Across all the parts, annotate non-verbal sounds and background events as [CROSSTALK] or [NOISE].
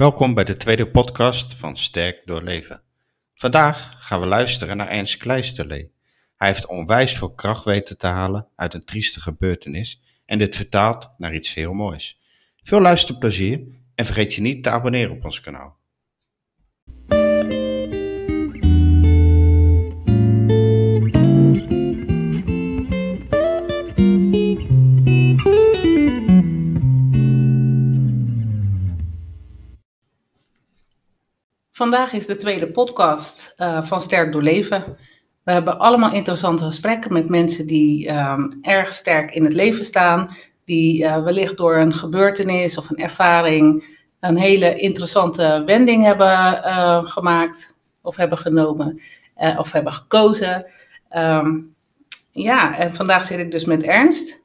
Welkom bij de tweede podcast van Sterk Doorleven. Vandaag gaan we luisteren naar Ernst Kleisterlee. Hij heeft onwijs veel kracht weten te halen uit een trieste gebeurtenis en dit vertaalt naar iets heel moois. Veel luisterplezier en vergeet je niet te abonneren op ons kanaal. Vandaag is de tweede podcast uh, van Sterk Doorleven. We hebben allemaal interessante gesprekken met mensen die um, erg sterk in het leven staan, die uh, wellicht door een gebeurtenis of een ervaring een hele interessante wending hebben uh, gemaakt of hebben genomen of hebben gekozen. Um, ja, en vandaag zit ik dus met Ernst.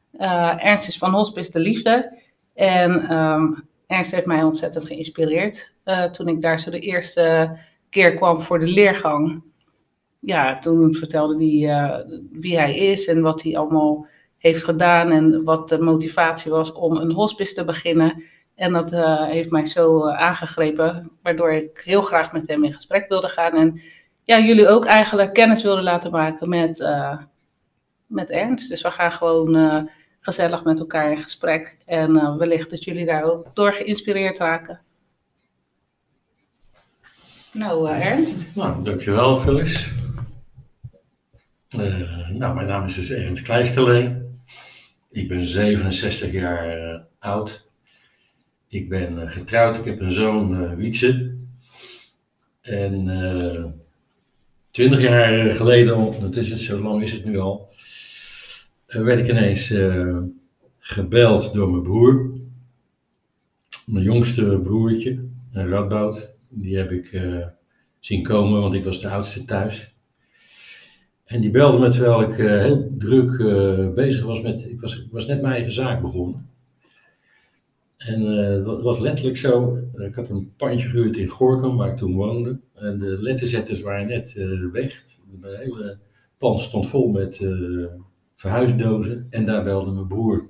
Ernst is van Hospice de Liefde en um, Ernst heeft mij ontzettend geïnspireerd uh, toen ik daar zo de eerste keer kwam voor de leergang. Ja, toen vertelde hij uh, wie hij is en wat hij allemaal heeft gedaan en wat de motivatie was om een hospice te beginnen. En dat uh, heeft mij zo aangegrepen, waardoor ik heel graag met hem in gesprek wilde gaan. En ja, jullie ook eigenlijk kennis wilden laten maken met, met Ernst. Dus we gaan gewoon gezellig met elkaar in gesprek. En uh, wellicht dat jullie daar ook door geïnspireerd raken. Nou, uh, Ernst. Nou, dankjewel, Phyllis. Uh, nou, mijn naam is dus Ernst Kleisterlee. Ik ben 67 jaar oud. Ik ben getrouwd. Ik heb een zoon, Wietse. En 20 jaar geleden, dat is het, zo lang is het nu al, werd ik ineens uh, gebeld door mijn broer. Mijn jongste broertje, een Radboud. Die heb ik uh, zien komen, want ik was de oudste thuis. En die belde me terwijl ik heel druk bezig was met... Ik was, was net mijn eigen zaak begonnen. En het was letterlijk zo, ik had een pandje gehuurd in Gorkum, waar ik toen woonde. En de letterzetters waren net weg. Mijn hele pand stond vol met verhuisdozen en daar belde mijn broer.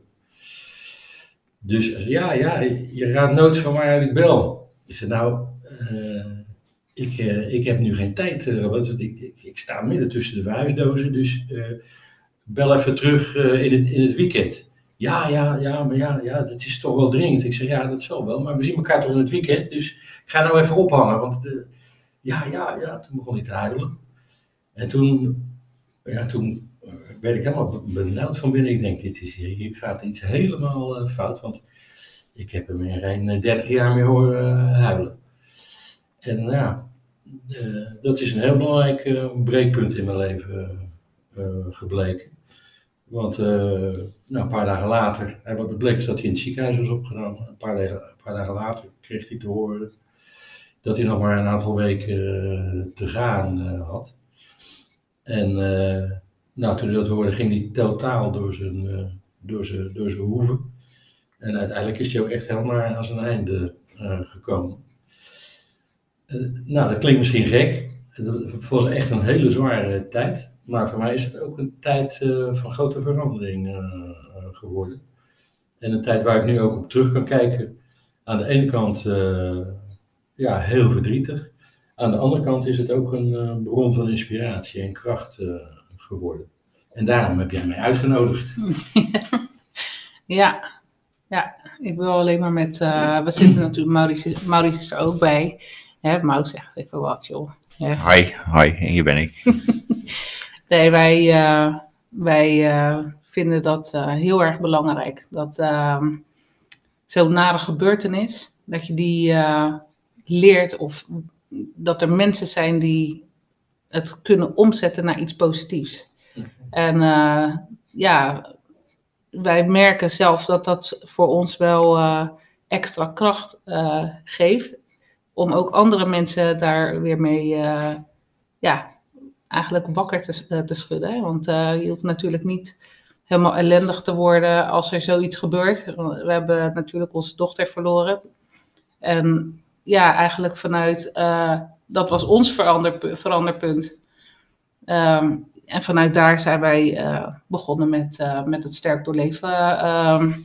Dus ja, ja, je raadt nooit van waar ik bel. Ik zei, nou, uh, ik, uh, ik heb nu geen tijd, uh, Robert. Ik, ik, ik, sta midden tussen de verhuisdozen, dus bel even terug in, het, in het weekend. Ja, ja, ja, maar ja, ja, dat is toch wel dringend. Ik zeg, ja, dat zal wel, maar we zien elkaar toch in het weekend, dus ik ga nou even ophangen. Want ja, ja, ja, toen begon hij te huilen. En toen, ja, toen werd ik helemaal benauwd van binnen. Ik denk, dit is hier, gaat iets helemaal uh, fout, want ik heb hem in geen 30 jaar meer horen uh, huilen. En ja, uh, dat is een heel belangrijk breekpunt in mijn leven gebleken. Want nou, een paar dagen later, wat bleek dat hij in het ziekenhuis was opgenomen. Een paar, dagen, een paar dagen later kreeg hij te horen dat hij nog maar een aantal weken te gaan had. En nou, toen hij dat hoorde, ging hij totaal door zijn, uh, door zijn, door zijn hoeven. En uiteindelijk is hij ook echt helemaal aan zijn einde uh, gekomen. Uh, nou, dat klinkt misschien gek. Het was echt een hele zware tijd. Maar voor mij is het ook een tijd van grote verandering geworden. En een tijd waar ik nu ook op terug kan kijken. Aan de ene kant ja, heel verdrietig. Aan de andere kant is het ook een bron van inspiratie en kracht geworden. En daarom heb jij mij uitgenodigd. [LAUGHS] ja, ja, ik wil alleen maar met. Uh, we zitten natuurlijk, Maurice, Maurice is er ook bij. Hè, Maus zegt even wat, joh. Ja. Hi, hi, hier ben ik. [LAUGHS] nee, wij, uh, wij uh, vinden dat heel erg belangrijk. Dat ehm, zo'n nare gebeurtenis, dat je die leert of dat er mensen zijn die het kunnen omzetten naar iets positiefs. En uh, ja, wij merken zelf dat dat voor ons wel uh, extra kracht uh, geeft. Om ook andere mensen daar weer mee, ja, eigenlijk wakker te, te schudden. Hè? Want je hoeft natuurlijk niet helemaal ellendig te worden als er zoiets gebeurt. We hebben natuurlijk onze dochter verloren. En ja, eigenlijk vanuit dat was ons verander, veranderpunt. Um, en vanuit daar zijn wij uh, begonnen met, uh, met het Sterk Doorleven um,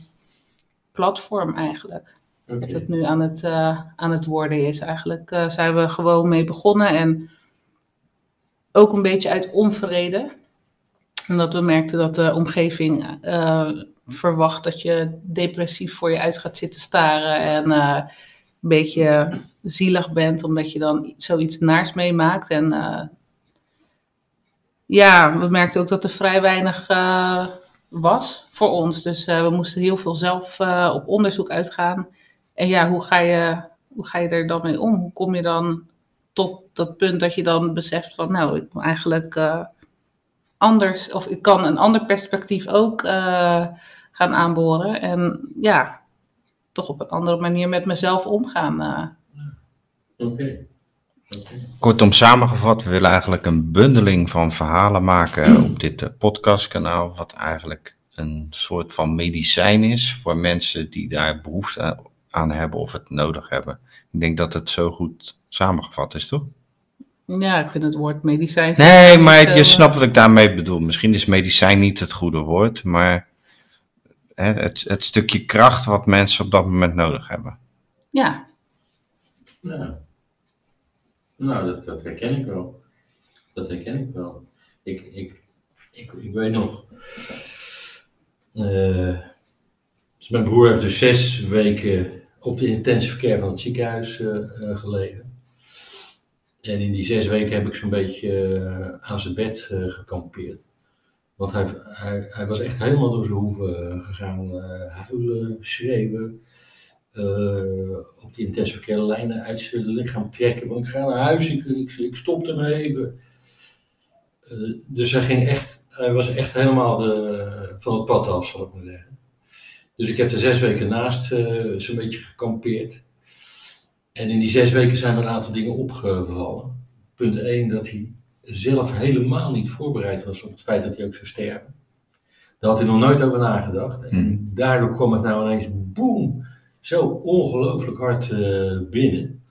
platform eigenlijk. Oké. dat het nu aan het, eh, aan het worden is. Eigenlijk eh, zijn we gewoon mee begonnen en ook een beetje uit onvrede. Omdat we merkten dat de omgeving eh, verwacht dat je depressief voor je uit gaat zitten staren en eh, een beetje zielig bent omdat je dan zoiets naars meemaakt. En eh, ja, we merkten ook dat er vrij weinig eh, was voor ons. Dus eh, we moesten heel veel zelf op onderzoek uitgaan. En ja, hoe ga, je, hoe ga je er dan mee om? Hoe kom je dan tot dat punt dat je dan beseft van, nou, ik moet eigenlijk anders, of ik kan een ander perspectief ook gaan aanboren. En ja, toch op een andere manier met mezelf omgaan. eh. Oké. Kortom samengevat, we willen eigenlijk een bundeling van verhalen maken [CLEARS THROAT] op dit eh, podcastkanaal, wat eigenlijk een soort van medicijn is voor mensen die daar behoefte aan hebben of het nodig hebben. Ik denk dat het zo goed samengevat is, toch? Ja, ik vind het woord medicijn. Nee, maar je snapt wat ik daarmee bedoel. Misschien is medicijn niet het goede woord, maar hè, het, het stukje kracht wat mensen op dat moment nodig hebben. Ja, Nou, nou dat, dat herken ik wel. Dat herken ik wel. Ik, ik, ik, ik weet nog. eh, dus mijn broer heeft dus zes weken op de intensive care van het ziekenhuis eh, eh, gelegen. En in die zes weken heb ik zo'n beetje aan zijn bed eh, gekampeerd. Want hij, hij, was echt helemaal door zijn hoeven eh, gegaan. eh, huilen, schreeuwen eh, op die intensive care lijnen uit zijn lichaam trekken. Van ik ga naar huis, ik, ik, ik stop ermee even. Dus hij, ging echt, hij was echt helemaal de, van het pad af, zal ik maar zeggen. Dus ik heb er zes weken naast eh, zo'n beetje gekampeerd. En in die zes weken zijn me een aantal dingen opgevallen. Punt 1, dat hij zelf helemaal niet voorbereid was op het feit dat hij ook zou sterven. Daar had hij nog nooit over nagedacht. En Mhm. daardoor kwam het nou ineens, boem, zo ongelooflijk hard eh, binnen.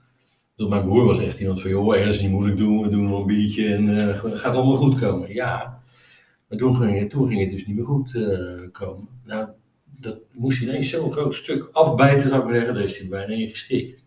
Dus mijn broer was echt iemand van, joh, ergens niet moeilijk doen, we doen nog een biertje en eh, gaat allemaal goed komen. Ja, maar toen ging, het- toen ging het dus niet meer goed eh, komen. Nou, dat moest hij ineens zo'n groot stuk afbijten, zou ik maar zeggen, daar is hij bijna in gestikt.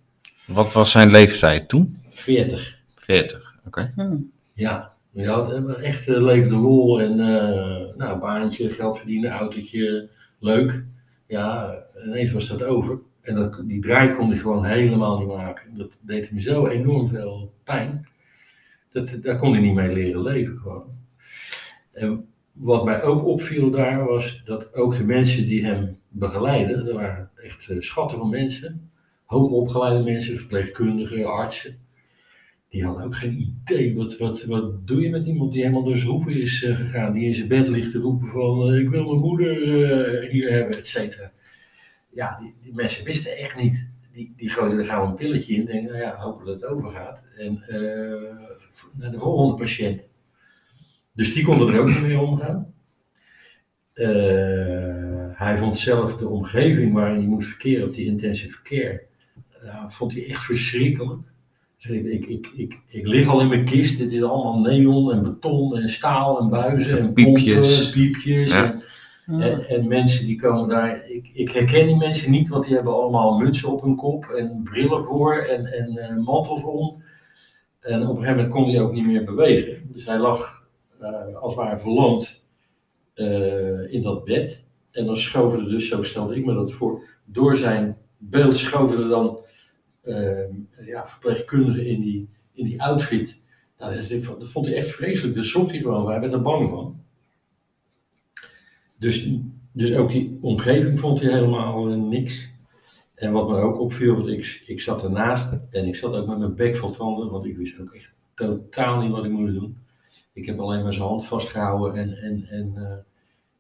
Wat was zijn leeftijd toen? 40. 40, oké. hm. Ja, je had echt uh, levende lol en eh nou, baantje, geld verdienen, autootje, leuk. Ja, ineens was dat over. En dat, die draai kon hij gewoon helemaal niet maken. Dat deed hem zo enorm veel pijn. Dat, daar kon hij niet mee leren leven gewoon. En wat mij ook opviel daar was dat ook de mensen die hem begeleiden, er waren echt eh, schatten van mensen, hoogopgeleide mensen, verpleegkundigen, artsen, die hadden ook geen idee. Wat, wat, wat doe je met iemand die helemaal door zijn hoeven is eh, gegaan, die in zijn bed ligt te roepen van eh, ik wil mijn moeder eh, hier hebben, et cetera. Ja, die, die mensen wisten echt niet. Die, die gooiden er gauw een pilletje in, denken, nou ja, hopen dat het overgaat. En naar de volgende patiënt. Dus die konden er ook niet mee omgaan. Hij vond zelf de omgeving waarin hij moest verkeren op die intensive care, vond hij echt verschrikkelijk. Ik, ik, ik, ik, ik lig al in mijn kist, dit is allemaal neon en beton en staal en buizen en Piepjes. pompen, piepjes. Ja. En, en, en mensen die komen daar, ik, ik herken die mensen niet, want die hebben allemaal mutsen op hun kop en brillen voor en, en eh, mantels om. En op een gegeven moment kon hij ook niet meer bewegen. Dus hij lag eh, als het ware verlamd eh, in dat bed. En dan schoven er dus, zo stelde ik me dat voor, door zijn beeld schoven er dan ja, verpleegkundigen in die, in die outfit. Nou, dat, dat vond hij echt vreselijk. Daar schrok hij gewoon. Hij werd er bang van. Dus, dus ook die omgeving vond hij helemaal eh, niks. En wat me ook opviel, want ik, ik zat ernaast en ik zat ook met mijn bek vol tanden, want ik wist ook echt totaal niet wat ik moest doen. Ik heb alleen maar zijn hand vastgehouden en, en, en eh,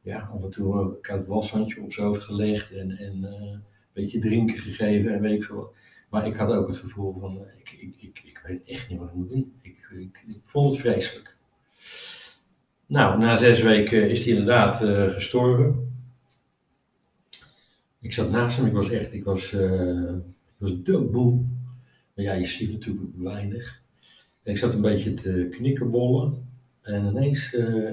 ja, af en toe een koud washandje op zijn hoofd gelegd en, en eh, een beetje drinken gegeven en weet ik veel wat. Maar ik had ook het gevoel van, eh, ik, ik, ik, ik weet echt niet wat ik moet doen. Ik, ik, ik vond het vreselijk. Nou, na zes weken is hij inderdaad eh, gestorven. Ik zat naast hem, ik was echt, ik was, eh, ik was doodmoe. Maar ja, je sliep natuurlijk weinig. En ik zat een beetje te knikkerbollen. En ineens, eh,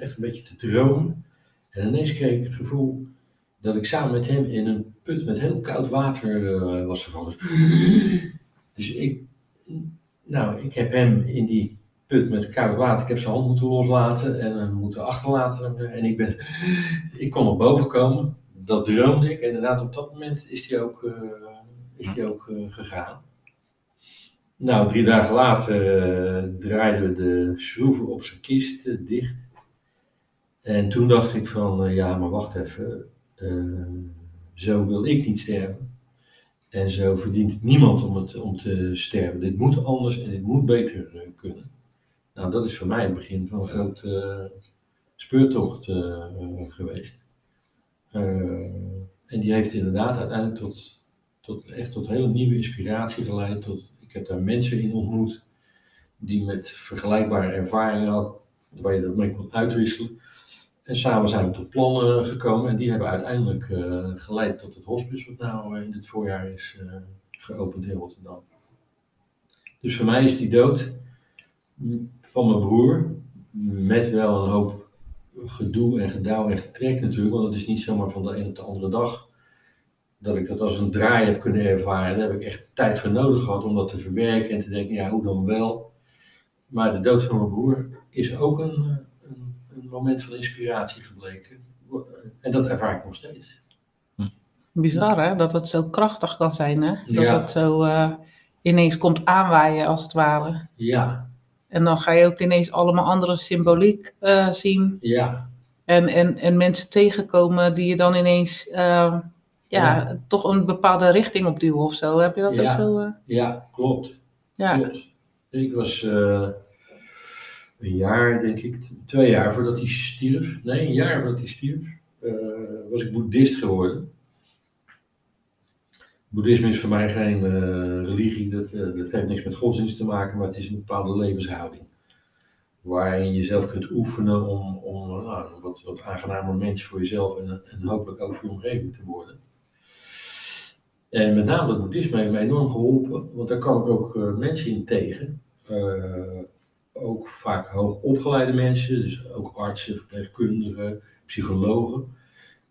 echt een beetje te dromen. En ineens kreeg ik het gevoel dat ik samen met hem in een put met heel koud water eh, was gevallen. Dus ik, nou, ik heb hem in die put met koud water, ik heb zijn hand moeten loslaten en hem moeten achterlaten. En ik ben, ik kon op boven komen. Dat droomde ik. En inderdaad, op dat moment is hij ook, eh, is die ook eh, gegaan. Nou, drie dagen later draaiden we de schroeven op zijn kist dicht. En toen dacht ik van, ja, maar wacht even. Zo wil ik niet sterven. En zo verdient niemand om, het, om te sterven. Dit moet anders en dit moet beter eh, kunnen. Nou, dat is voor mij het begin van een grote eh, speurtocht eh, geweest. En die heeft inderdaad uiteindelijk tot, tot, echt tot hele nieuwe inspiratie geleid. Tot, ik heb daar mensen in ontmoet die met vergelijkbare ervaringen hadden, waar je dat mee kon uitwisselen. En samen zijn we tot plannen gekomen en die hebben uiteindelijk eh, geleid tot het hospice wat nou eh, in dit voorjaar is eh, geopend in Rotterdam. Dus voor mij is die dood mm, van mijn broer, met wel een hoop gedoe en gedouw en getrek natuurlijk, want het is niet zomaar van de een op de andere dag dat ik dat als een draai heb kunnen ervaren. Daar heb ik echt tijd voor nodig gehad om dat te verwerken en te denken, ja, hoe dan wel. Maar de dood van mijn broer is ook een, moment van inspiratie gebleken. En dat ervaar ik nog steeds. Bizar hè, dat het zo krachtig kan zijn hè. Dat Ja. het zo eh, ineens komt aanwaaien als het ware. Ja, En dan ga je ook ineens allemaal andere symboliek eh, zien. ja, En, en, en mensen tegenkomen die je dan ineens eh, ja, Ja. toch een bepaalde richting opduwen of zo. Heb je dat Ja. ook zo? eh? ja, klopt. ja. klopt. Ik was eh, een jaar, denk ik, twee jaar voordat hij stierf. Nee, een jaar voordat hij stierf, eh, was ik boeddhist geworden. Boeddhisme is voor mij geen eh, religie, dat, eh, dat heeft niks met godsdienst te maken, maar het is een bepaalde levenshouding. Waarin je jezelf kunt oefenen om, om nou, wat, wat aangenamer mens voor jezelf en, en hopelijk ook voor je omgeving te worden. En met name dat boeddhisme heeft mij enorm geholpen, want daar kwam ik ook mensen in tegen. Ook vaak hoogopgeleide mensen, dus ook artsen, verpleegkundigen, psychologen,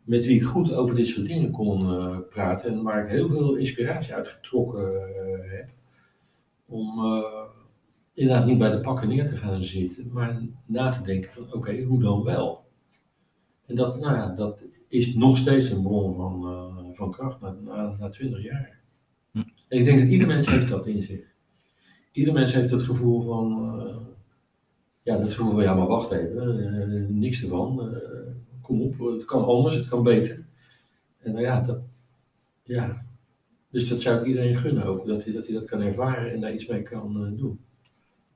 met wie ik goed over dit soort dingen kon eh, praten en waar ik heel veel inspiratie uit getrokken eh, heb. Om eh, inderdaad niet bij de pakken neer te gaan zitten, maar na te denken van oké, hoe dan wel? En dat, nou ja, dat is nog steeds een bron van, van kracht na, na, na 20 jaar. Hm. En ik denk dat ieder mens heeft dat in zich. Ieder mens heeft het gevoel van, ja, dat gevoel van, ja, maar wacht even, eh, niks ervan. eh, kom op, het kan anders, het kan beter. En nou ja, dat, ja, dus dat zou ik iedereen gunnen ook, dat hij dat, hij dat kan ervaren en daar iets mee kan eh, doen.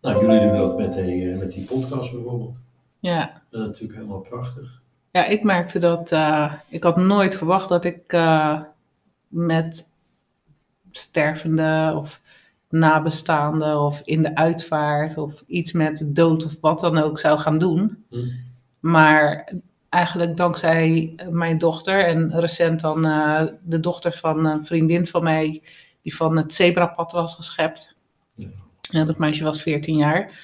Nou, jullie doen dat met die, met die podcast bijvoorbeeld. ja. Dat is natuurlijk helemaal prachtig. Ja, ik merkte dat. ik had nooit verwacht dat ik met stervende of nabestaanden of in de uitvaart of iets met dood of wat dan ook zou gaan doen. Hm. Maar eigenlijk dankzij mijn dochter en recent dan eh, de dochter van een vriendin van mij die van het zebrapad was geschept. Ja. En dat meisje was 14 jaar.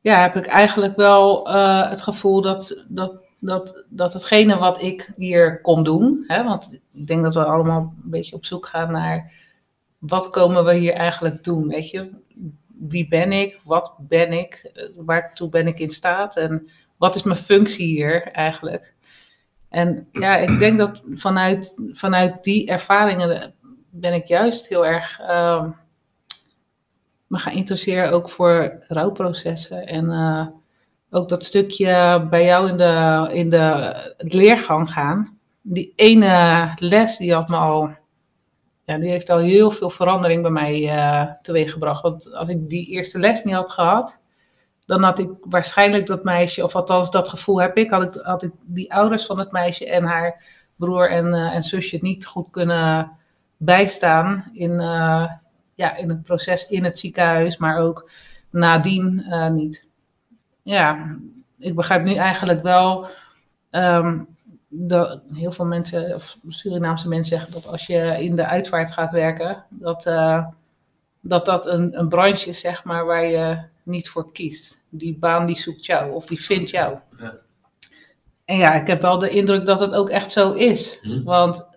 Ja, heb ik eigenlijk wel eh, het gevoel dat, dat, dat, dat hetgene wat ik hier kon doen, hè, want ik denk dat we allemaal een beetje op zoek gaan naar wat komen we hier eigenlijk doen, weet je? Wie ben ik? Wat ben ik? Eh, Waartoe ben ik in staat? En wat is mijn functie hier eigenlijk? En ja, ik denk dat vanuit, vanuit die ervaringen ben ik juist heel erg ehm, me gaan interesseren ook voor rouwprocessen. En eh, ook dat stukje bij jou in de, in de leergang gaan. Die ene les die had me al, ja, die heeft al heel veel verandering bij mij eh teweeggebracht. Want als ik die eerste les niet had gehad, dan had ik waarschijnlijk dat meisje, of althans dat gevoel heb ik, had ik, had ik die ouders van het meisje en haar broer en, eh, en zusje niet goed kunnen bijstaan in, eh, ja, in het proces in het ziekenhuis, maar ook nadien niet. Ja, ik begrijp nu eigenlijk wel ehm, heel veel mensen, of Surinaamse mensen zeggen dat als je in de uitvaart gaat werken, dat eh, dat, dat een, een branche is, zeg maar, waar je niet voor kiest. Die baan die zoekt jou, of die vindt jou. Ja. En ja, ik heb wel de indruk dat het ook echt zo is. Hm. Want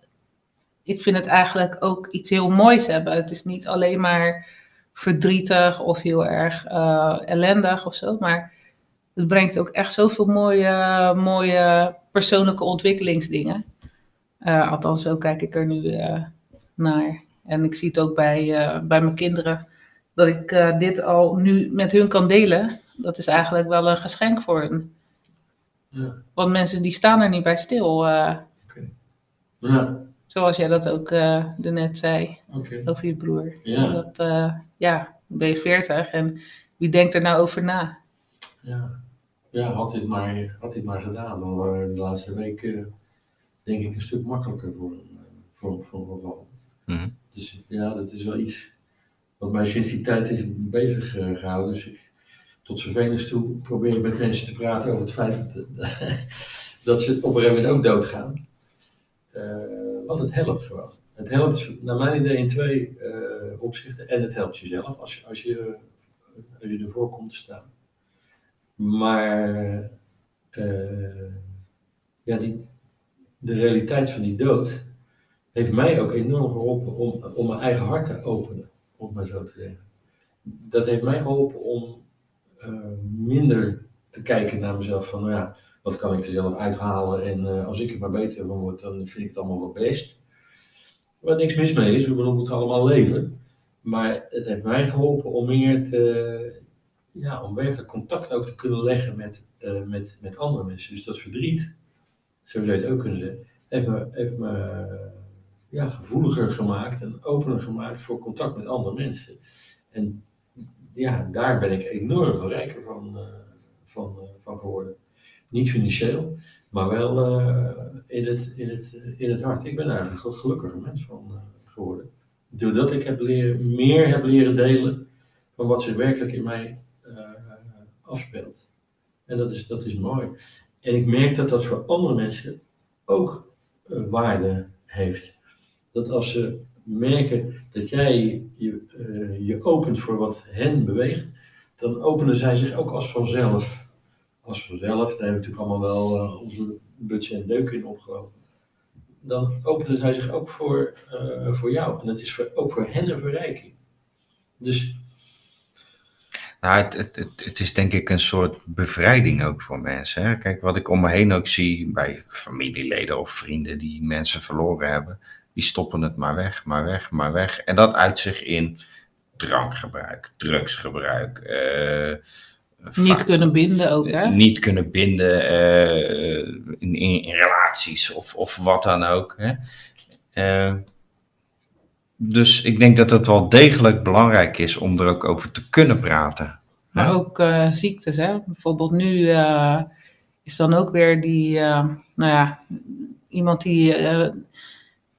ik vind het eigenlijk ook iets heel moois hebben. Het is niet alleen maar verdrietig of heel erg uh, ellendig of zo, maar het brengt ook echt zoveel mooie, mooie persoonlijke ontwikkelingsdingen. Uh, althans, zo kijk ik er nu uh, naar. En ik zie het ook bij, bij mijn kinderen, dat ik dit al nu met hun kan delen. Dat is eigenlijk wel een geschenk voor hen. Ja. Want mensen die staan er niet bij stil. Okay. Ja. Zoals jij dat ook uh, net zei over je broer. Ja. Dat, ja, ben je veertig en wie denkt er nou over na? Ja, ja had, dit maar, had dit maar gedaan, dan waren de laatste weken denk ik een stuk makkelijker voor, voor, voor geval. Mm Dus ja, dat is wel iets wat mij sinds die tijd is bezig uh, gehouden. Dus ik, tot zover toe probeer ik met mensen te praten over het feit dat, [LAUGHS] dat ze op een gegeven moment ook doodgaan. Uh, want het helpt gewoon. Het helpt naar mijn idee in twee uh, opzichten. En het helpt jezelf als je, als je, als je ervoor komt te staan. Maar uh, ja, die, de realiteit van die dood heeft mij ook enorm geholpen om, om mijn eigen hart te openen, om het maar zo te zeggen. Dat heeft mij geholpen om minder te kijken naar mezelf van, nou ja, wat kan ik er zelf uithalen en uh, als ik er maar beter van word, dan vind ik het allemaal wel best. Waar niks mis mee is, we moeten allemaal leven. Maar het heeft mij geholpen om meer te, ja, om werkelijk contact ook te kunnen leggen met, uh, met, met andere mensen. Dus dat verdriet, zo zou je het ook kunnen zeggen, heeft me, heeft me ja, gevoeliger gemaakt en opener gemaakt voor contact met andere mensen. En ja, daar ben ik enorm veel rijker van, uh, van, van geworden. Niet financieel, maar wel in, het, in, het, in het hart. Ik ben eigenlijk een gelukkiger mens van geworden. Doordat ik heb leren, meer heb leren delen van wat zich werkelijk in mij afspeelt. En dat is, dat is mooi. En ik merk dat dat voor andere mensen ook waarde heeft. Dat als ze merken dat jij je, je opent voor wat hen beweegt, dan openen zij zich ook als vanzelf als vanzelf, daar hebben we natuurlijk allemaal wel uh, onze budget en deuken in opgelopen. Dan openen zij zich ook voor, voor jou. En dat is voor, ook voor hen een verrijking. Dus. Nou, het, het, het, het, is denk ik een soort bevrijding ook voor mensen. Hè? Kijk, wat ik om me heen ook zie bij familieleden of vrienden die mensen verloren hebben, die stoppen het maar weg, maar weg, maar weg. En dat uit zich in drankgebruik, drugsgebruik, uh, niet kunnen binden ook, hè? Niet kunnen binden uh, in, in, in, relaties of, of wat dan ook. Hè? Uh, dus ik denk dat het wel degelijk belangrijk is om er ook over te kunnen praten. Maar ook uh, ziektes, hè? Bijvoorbeeld nu is dan ook weer die, nou ja, iemand die,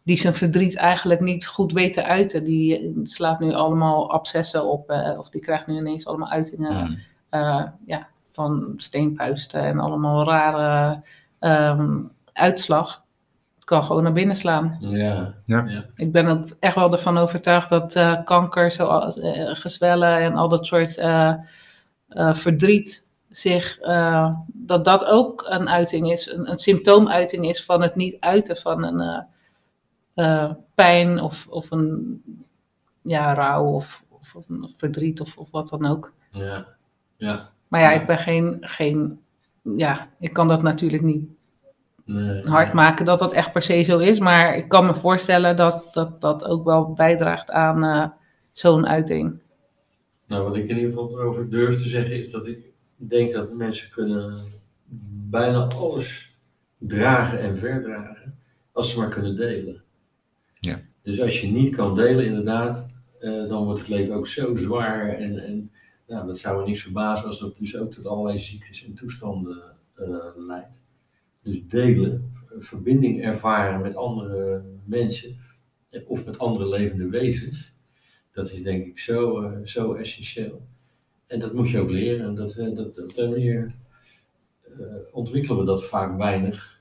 die zijn verdriet eigenlijk niet goed weet te uiten. Die slaat nu allemaal abscessen op, of die krijgt nu ineens allemaal uitingen. Hmm uh, ja, van steenpuisten en allemaal rare um, uitslag. Het kan gewoon naar binnen slaan. Ja, ja. Ik ben ook echt wel ervan overtuigd dat uh, kanker, zoals uh, gezwellen en al dat soort verdriet zich, dat dat ook een uiting is, een, een, symptoomuiting is van het niet uiten van een pijn of, of een ja, rouw of, of, of verdriet of, of wat dan ook. Ja. Ja. Maar ja, ik ben geen, geen, ja, ik kan dat natuurlijk niet nee, hard maken dat dat echt per se zo is. Maar ik kan me voorstellen dat dat, dat ook wel bijdraagt aan uh, zo'n uiting. Nou, wat ik in ieder geval erover durf te zeggen is dat ik denk dat mensen kunnen bijna alles dragen en verdragen als ze maar kunnen delen. Ja. Dus als je niet kan delen, inderdaad, uh, dan wordt het leven ook zo zwaar en, en ja, dat zou me niet verbazen als dat dus ook tot allerlei ziektes en toestanden uh, leidt. Dus delen, verbinding ervaren met andere mensen eh, of met andere levende wezens, dat is denk ik zo, uh, zo essentieel. En dat moet je ook leren. En dat, dat, dat, op manier ontwikkelen we dat vaak weinig.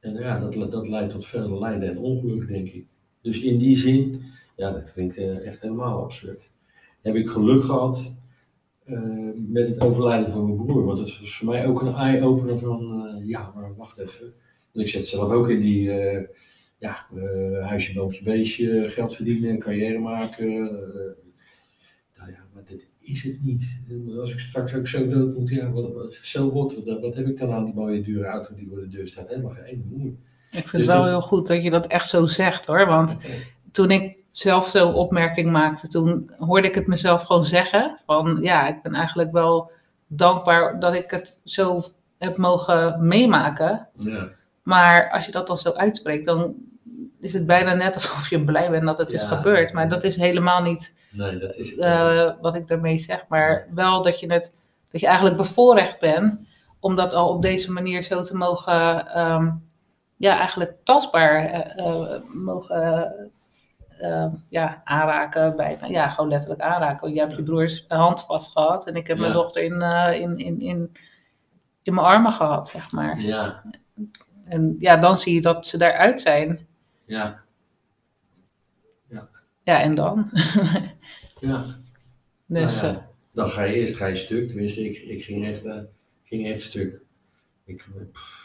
en ja, dat, dat leidt tot veel lijden en ongeluk, denk ik. Dus in die zin, ja, dat klinkt echt helemaal absurd heb ik geluk gehad met het overlijden van mijn broer. Want het was voor mij ook een eye-opener van, uh, ja, maar wacht even. Want ik zit zelf ook in die, eh, ja, eh, huisje, boompje, beestje, geld verdienen, carrière maken. eh, nou ja, maar dit is het niet. Als ik straks ook zo dood moet, ja, wat, wat, zo wat, wat, heb ik dan aan die mooie dure auto die voor de deur staat? Helemaal geen moeite. Ik vind Dus het wel heel goed dat je dat echt zo zegt hoor. Want toen ik zelf zo'n opmerking maakte, toen hoorde ik het mezelf gewoon zeggen. Van ja, ik ben eigenlijk wel dankbaar dat ik het zo heb mogen meemaken. Ja, Maar als je dat dan zo uitspreekt, dan is het bijna net alsof je blij bent dat het is gebeurd. Maar dat is helemaal niet nee, dat is eh, wat ik daarmee zeg. Maar wel dat je, het, dat je eigenlijk bevoorrecht bent om dat al op deze manier zo te mogen, ehm, ja, eigenlijk tastbaar eh, eh, mogen eh, ja, aanraken. Bijna. Ja, gewoon letterlijk aanraken. Jij hebt je broers hand vast gehad en ik heb mijn Ja. dochter in, eh, in, in, in, in mijn armen gehad, zeg maar. Ja, En ja, dan zie je dat ze daaruit zijn. ja, Ja, en dan? ja. [LAUGHS] dus, Nou ja, eh, dan ga je eerst ga je stuk. Tenminste, ik, ik ging, echt, eh, ging echt stuk. Ik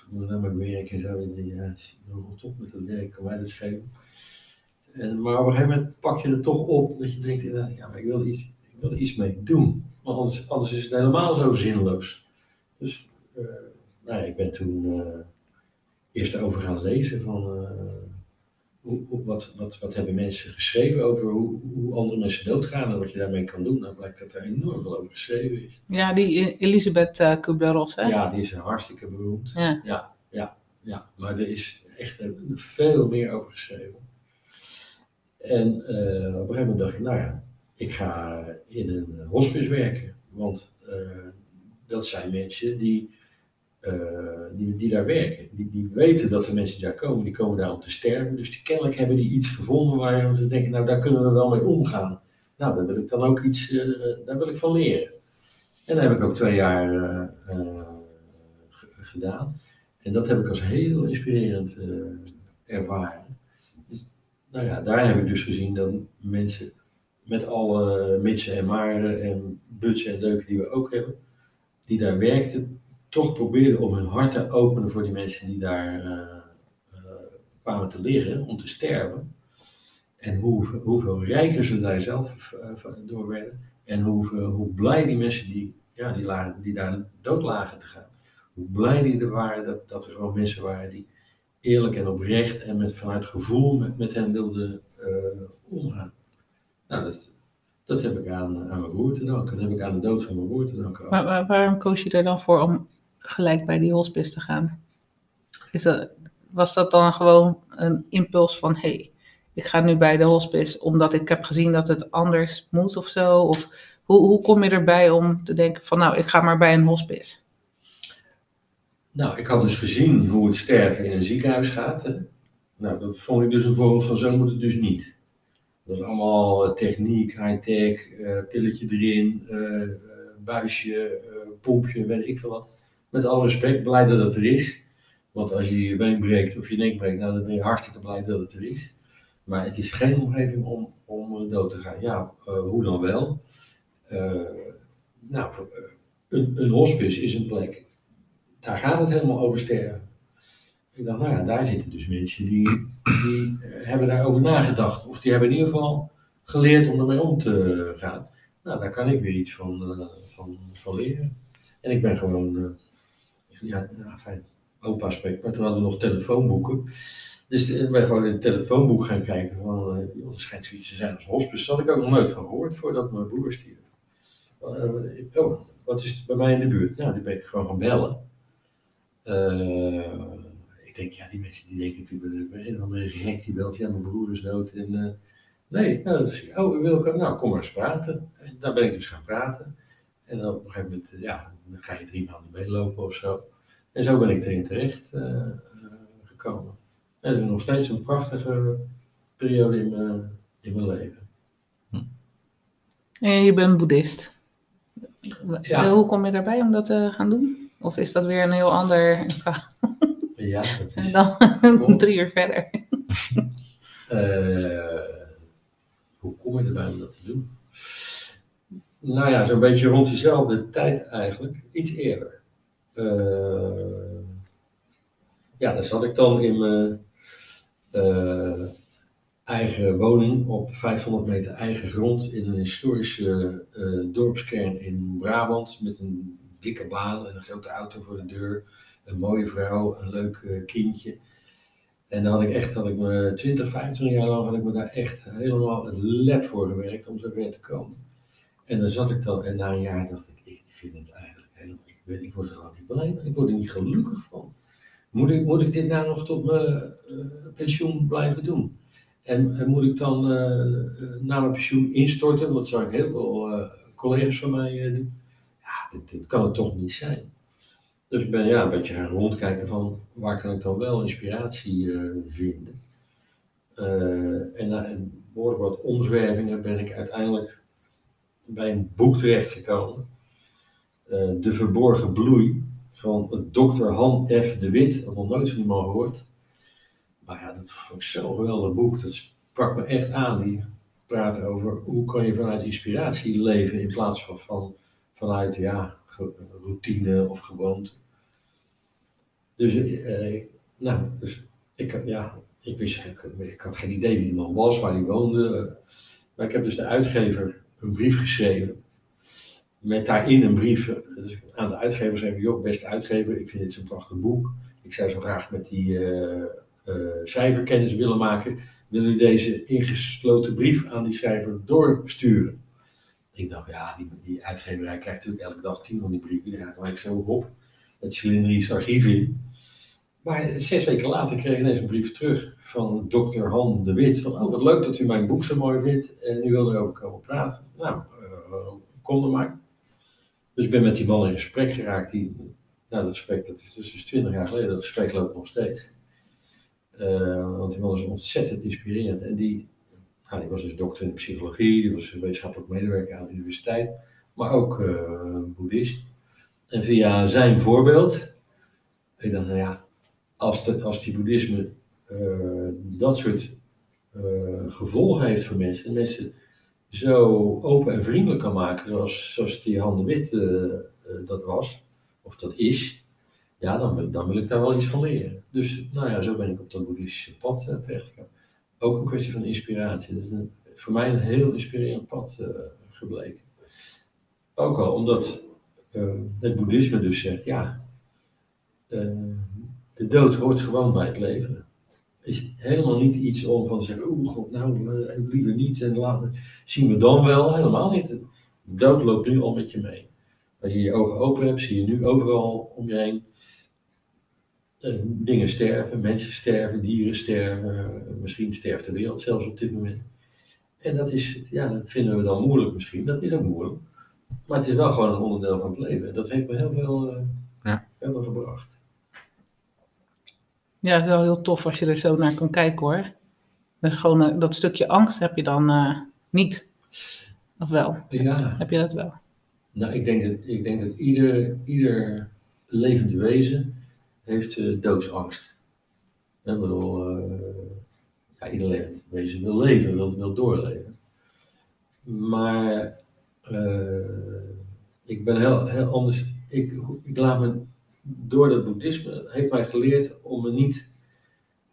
moet naar mijn werk en zo. Ja, rot op met dat werk, kan mij dat schelen. En, maar op een gegeven moment pak je het toch op dat je denkt inderdaad, ja, maar ik wil, iets, ik wil er iets mee doen. Want anders, anders is het helemaal zo zinloos. Dus eh, nou ik ben toen eh, eerst over gaan lezen van eh, hoe, hoe- wat, wat, wat hebben mensen geschreven over hoe, hoe andere mensen doodgaan en wat je daarmee kan doen. Dan blijkt dat er enorm veel over geschreven is. ja, die Elisabeth Kubler-Ross, hè? Ja, die is hartstikke beroemd. Ja. Ja, ja, ja. Maar er is echt veel meer over geschreven. En eh, op een gegeven moment dacht ik, nou ja, ik ga in een hospice werken. Want eh, dat zijn mensen die, eh, die, die daar werken. Die, die weten dat de mensen daar komen, die komen daar om te sterven. Dus kennelijk hebben die iets gevonden waar ze denken, nou daar kunnen we wel mee omgaan. Nou, daar wil ik dan ook iets, daar wil ik van leren. En dat heb ik ook twee jaar gedaan. En dat heb ik als heel inspirerend ervaren. Nou ja, daar heb ik dus gezien dat mensen met alle mitsen en maren en butsen en deuken die we ook hebben, die daar werkten, toch probeerden om hun hart te openen voor die mensen die daar eh, eh, kwamen te liggen om te sterven. En hoe, hoeveel rijker ze daar zelf eh, door werden. En hoe, hoe blij die mensen die, ja, die, lagen, die daar dood lagen te gaan, hoe blij die er waren dat, dat er gewoon mensen waren die eerlijk en oprecht en met, vanuit gevoel met, met hen wilden eh, omgaan. Nou, dat, dat heb ik aan, aan mijn broer te danken. Dat heb ik aan de dood van mijn broer te danken. Maar, waarom koos je er dan voor om gelijk bij die hospice te gaan? Is was dat dan gewoon een impuls van, hé, hey, ik ga nu bij de hospice omdat ik heb gezien dat het anders moet of zo? Of hoe, hoe kom je erbij om te denken van, nou, ik ga maar bij een hospice? Nou, ik had dus gezien hoe het sterven in een ziekenhuis gaat. Nou, dat vond ik dus een voorbeeld van zo moet het dus niet. Dat is allemaal eh, techniek, high-tech, eh, pilletje erin, eh, buisje, pompje, weet ik veel wat. Met alle respect, blij dat het er is. Want als je je been breekt of je nek breekt, nou, dan ben je hartstikke blij dat het er is. Maar het is geen omgeving om, om dood te gaan. Ja, hoe dan wel? Nou, een, een hospice is een plek daar gaat het helemaal over sterven. Ik dacht, nou ja, daar zitten dus mensen die, die eh, hebben daarover nagedacht. Of die hebben in ieder geval geleerd om ermee om te gaan. Nou, daar kan ik weer iets van, eh, van, van leren. En ik ben gewoon, eh, ja, nou, fijn, opa spreekt, maar toen hadden we nog telefoonboeken. Dus ik ben gewoon in het telefoonboek gaan kijken van, eh, joh, er zoiets te zijn als hospice. Daar had ik ook nog nooit van gehoord voordat mijn broer stierf. Oh, wat is het bij mij in de buurt? Nou, die ben ik gewoon gaan bellen. Eh, ik denk, ja, die mensen die denken natuurlijk, dat een of andere gek die belt, ja, mijn broer is dood. En, eh, nee, nou, dat is, oh, wil nou, kom maar eens praten. En daar ben ik dus gaan praten. En dan op een gegeven moment, ja, dan ga je drie maanden meelopen of zo. En zo ben ik erin terecht eh, gekomen. En het is nog steeds een prachtige periode in mijn, in mijn leven. En je bent boeddhist. Ja. Hoe kom je daarbij om dat te gaan doen? Of is dat weer een heel ander verhaal? Ja, dat [LAUGHS] En is... dan [LAUGHS] drie uur verder. [LAUGHS] Eh, hoe kom je erbij om dat te doen? Nou ja, zo'n beetje rond diezelfde tijd eigenlijk, iets eerder. Eh, ja, daar zat ik dan in mijn eh, eigen woning op 500 meter eigen grond in een historische dorpskern in Brabant met een dikke baan en een grote auto voor de deur, een mooie vrouw, een leuk eh, kindje. En dan had ik echt, had ik me 20, 25 jaar lang had ik me daar echt helemaal het lep voor gewerkt om zo ver te komen. En dan zat ik dan, en na een jaar dacht ik, ik vind het eigenlijk helemaal, ik, ik word er gewoon niet blij van, ik word er niet gelukkig van. Moet ik, moet ik dit nou nog tot mijn eh, pensioen blijven doen? En, moet ik dan eh, na mijn pensioen instorten? Want dat zou ik heel veel collega's van mij doen. Dit, kan het toch niet zijn. Dus ik ben ja, een beetje gaan rondkijken van waar kan ik dan wel inspiratie eh, vinden. Eh, en na een behoorlijk wat omzwervingen ben ik uiteindelijk bij een boek terechtgekomen. Eh, de Verborgen Bloei van Dr. Han F. de Wit. Heb nog nooit van die man gehoord. Maar ja, dat vond ik zo'n geweldig boek. Dat sprak me echt aan. Die praat over hoe kan je vanuit inspiratie leven in plaats van, van vanuit ja, routine of gewoonte. Dus, eh, nou, dus ik, ja, ik, wist, ik, had geen idee wie die man was, waar hij woonde. Maar ik heb dus de uitgever een brief geschreven. Met daarin een brief eh, dus aan de uitgever zeggen: joh, beste uitgever, ik vind dit zo'n prachtig boek. Ik zou zo graag met die eh, eh, schrijver kennis willen maken. Wil u deze ingesloten brief aan die schrijver doorsturen? Ik dacht, ja, die, uitgeverij krijgt natuurlijk elke dag tien van die brieven. Die gaan gelijk zo op het cilindrisch archief in. Maar zes weken later kreeg ik ineens een brief terug van dokter Han de Wit. Van, oh wat leuk dat u mijn boek zo mooi vindt en u wil erover komen praten. Nou, eh, kom er maar. Dus ik ben met die man in gesprek geraakt. Die, nou, dat gesprek, dat is dus 20 jaar geleden, dat gesprek loopt nog steeds. Eh, want die man is ontzettend inspirerend. En die, nou, die was dus dokter in psychologie, die was wetenschappelijk medewerker aan de universiteit, maar ook eh, boeddhist. En via zijn voorbeeld, ik dacht, nou ja, als, de, als die boeddhisme eh, dat soort eh, gevolgen heeft voor mensen, en mensen zo open en vriendelijk kan maken, zoals, zoals die Han de Wit dat was, of dat is, ja, dan, dan wil ik daar wel iets van leren. Dus, nou ja, zo ben ik op dat boeddhistische pad uh, terechtgekomen. Ook een kwestie van inspiratie. Dat is voor mij een heel inspirerend pad uh, gebleken. Ook al omdat uh, het boeddhisme dus zegt, ja, uh, de dood hoort gewoon bij het leven. Is helemaal niet iets om van te zeggen, oeh god, nou, liever niet en laten, zien we dan wel. Helemaal niet. De dood loopt nu al met je mee. Als je je ogen open hebt, zie je nu overal om je heen dingen sterven, mensen sterven, dieren sterven, misschien sterft de wereld zelfs op dit moment. En dat is, ja, dat vinden we dan moeilijk misschien. Dat is ook moeilijk. Maar het is wel gewoon een onderdeel van het leven. En dat heeft me heel veel, uh, ja. heel veel gebracht. Ja, het is wel heel tof als je er zo naar kan kijken hoor. Dat, is gewoon, uh, dat stukje angst heb je dan uh, niet. Of wel? Ja. Heb je dat wel? Nou, ik denk dat, ik denk dat ieder, ieder levend wezen heeft uh, doodsangst. Ik bedoel, uh, ja, ieder wil leven, wil, wil doorleven. Maar uh, ik ben heel, heel anders. Ik, ik laat me door het boeddhisme, heeft mij geleerd om me niet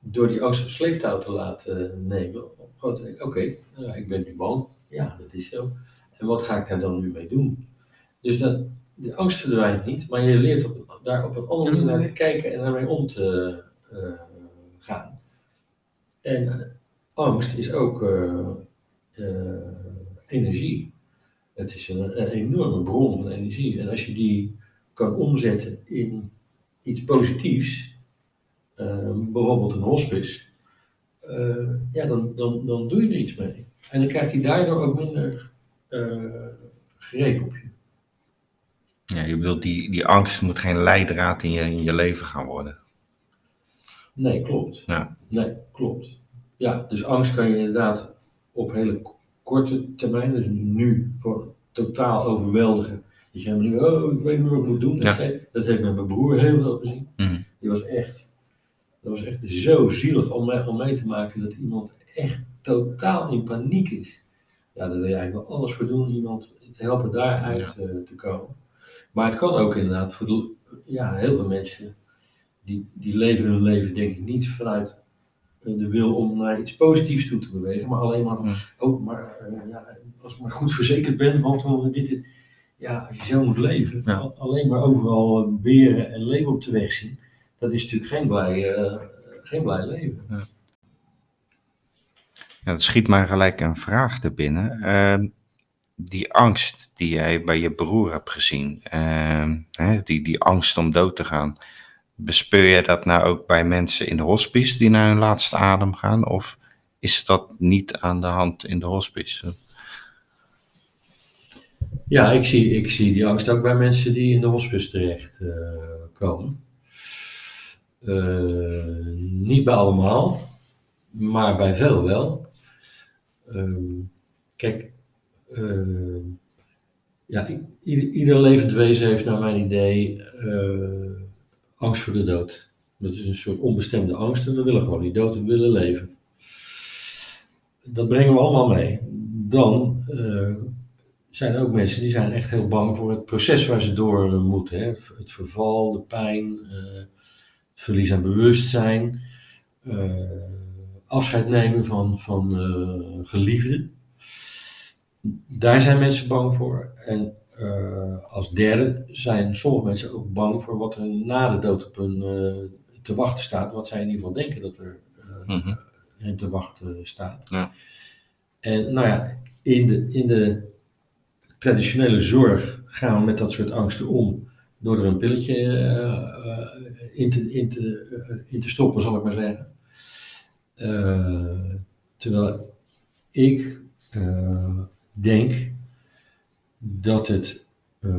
door die angst op sleeptouw te laten nemen. Oké, ik ben nu bang. Ja, dat is zo. En wat ga ik daar dan nu mee doen? Dus dan, de angst verdwijnt niet, maar je leert op, daar op een andere manier naar te kijken en daarmee om te uh, gaan. En uh, angst is ook uh, energie. Het is een, een, enorme bron van energie. En als je die kan omzetten in iets positiefs, bijvoorbeeld een hospice, ja, dan, dan, dan doe je er iets mee. En dan krijgt hij daardoor ook minder greep op je. Ja, je bedoelt, die, die angst moet geen leidraad in je, in je leven gaan worden. Nee, klopt. Ja. Nee, klopt. Ja, dus angst kan je inderdaad op hele korte termijn, dus nu voor totaal overweldigen. Dat je helemaal niet, oh, ik weet niet wat ik moet doen. Dat, ja. dat heeft met mijn broer heel veel gezien. Mm. Die was echt, dat was echt zo zielig om, mee, om mee te maken dat iemand echt totaal in paniek is. Ja, daar wil je eigenlijk wel alles voor doen om iemand te helpen daaruit ja. uh, te komen. Maar het kan ook inderdaad voor de, ja, heel veel mensen die, die leven hun leven denk ik niet vanuit eh, de wil om naar iets positiefs toe te bewegen, maar alleen maar van, oh, maar eh, ja, als ik maar goed verzekerd ben, want dan dit, ja, als je zo moet leven, Ja. alleen maar overal eh, beren en leeuwen op de weg zien, dat is natuurlijk geen blij, eh, geen blij leven. Ja, dat schiet mij gelijk een vraag te binnen. Ehm, die angst die jij bij je broer hebt gezien, ehm, hè, die, die angst om dood te gaan, bespeur je dat nou ook bij mensen in de hospice die naar hun laatste adem gaan? Of is dat niet aan de hand in de hospice? Ja, ik zie, ik zie die angst ook bij mensen die in de hospice terecht eh, komen. Eh, niet bij allemaal, maar bij veel wel. Ehm, kijk, eh, ja, ieder, ieder levend wezen heeft naar mijn idee eh, angst voor de dood. Dat is een soort onbestemde angst en we willen gewoon niet dood, we willen leven. Dat brengen we allemaal mee. Dan eh, zijn er ook mensen die zijn echt heel bang voor het proces waar ze door moeten. Hè? Het verval, de pijn, eh, het verlies aan bewustzijn, afscheid nemen van, van geliefden. Daar zijn mensen bang voor. En eh, als derde zijn sommige mensen ook bang voor wat er na de dood op hun eh, te wachten staat. Wat zij in ieder geval denken dat er hen te wachten staat. Ja. En nou ja, in de, in de traditionele zorg gaan we met dat soort angsten om door er een pilletje in, te, in, te, in te stoppen, zal ik maar zeggen. Terwijl ik denk dat het eh,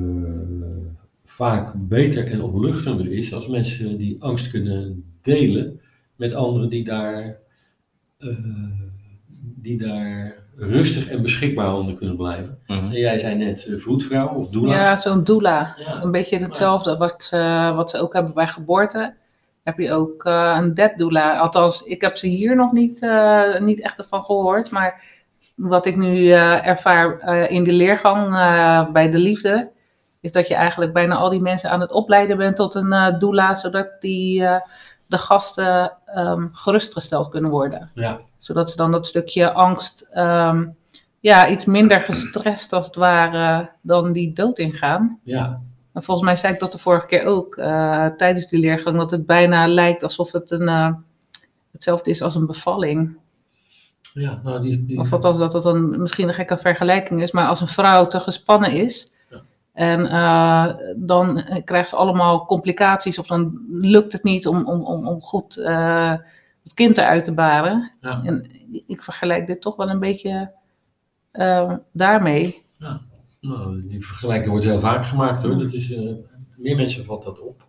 vaak beter en opluchtender is als mensen die angst kunnen delen met anderen die daar, eh, die daar rustig en beschikbaar onder kunnen blijven. Mhm. En jij zei net eh, vroedvrouw of doula. Ja, zo'n doula. Ja. Een beetje hetzelfde wat, eh, wat ze ook hebben bij geboorte. Heb je ook eh, een dead doula. Althans, ik heb ze hier nog niet, eh, niet echt van gehoord. Maar wat ik nu eh, ervaar eh, in de leergang eh, bij de liefde... is dat je eigenlijk bijna al die mensen aan het opleiden bent tot een eh, doula... zodat die, de gasten ehm, gerustgesteld kunnen worden. Ja. Zodat ze dan dat stukje angst... ehm, ja, iets minder gestrest als het ware dan die dood ingaan. ja. En volgens mij zei ik dat de vorige keer ook tijdens die leergang, dat het bijna lijkt alsof het een, hetzelfde is als een bevalling. Ja, nou die, die, Of althans dat dat een, misschien een gekke vergelijking is, maar als een vrouw te gespannen is Ja. en eh, dan krijgt ze allemaal complicaties of dan lukt het niet om, om, om, om goed eh, het kind eruit te baren. ja. En ik vergelijk dit toch wel een beetje eh, daarmee. Nou, die vergelijking wordt heel vaak gemaakt hoor. Dat is, eh, meer mensen valt dat op.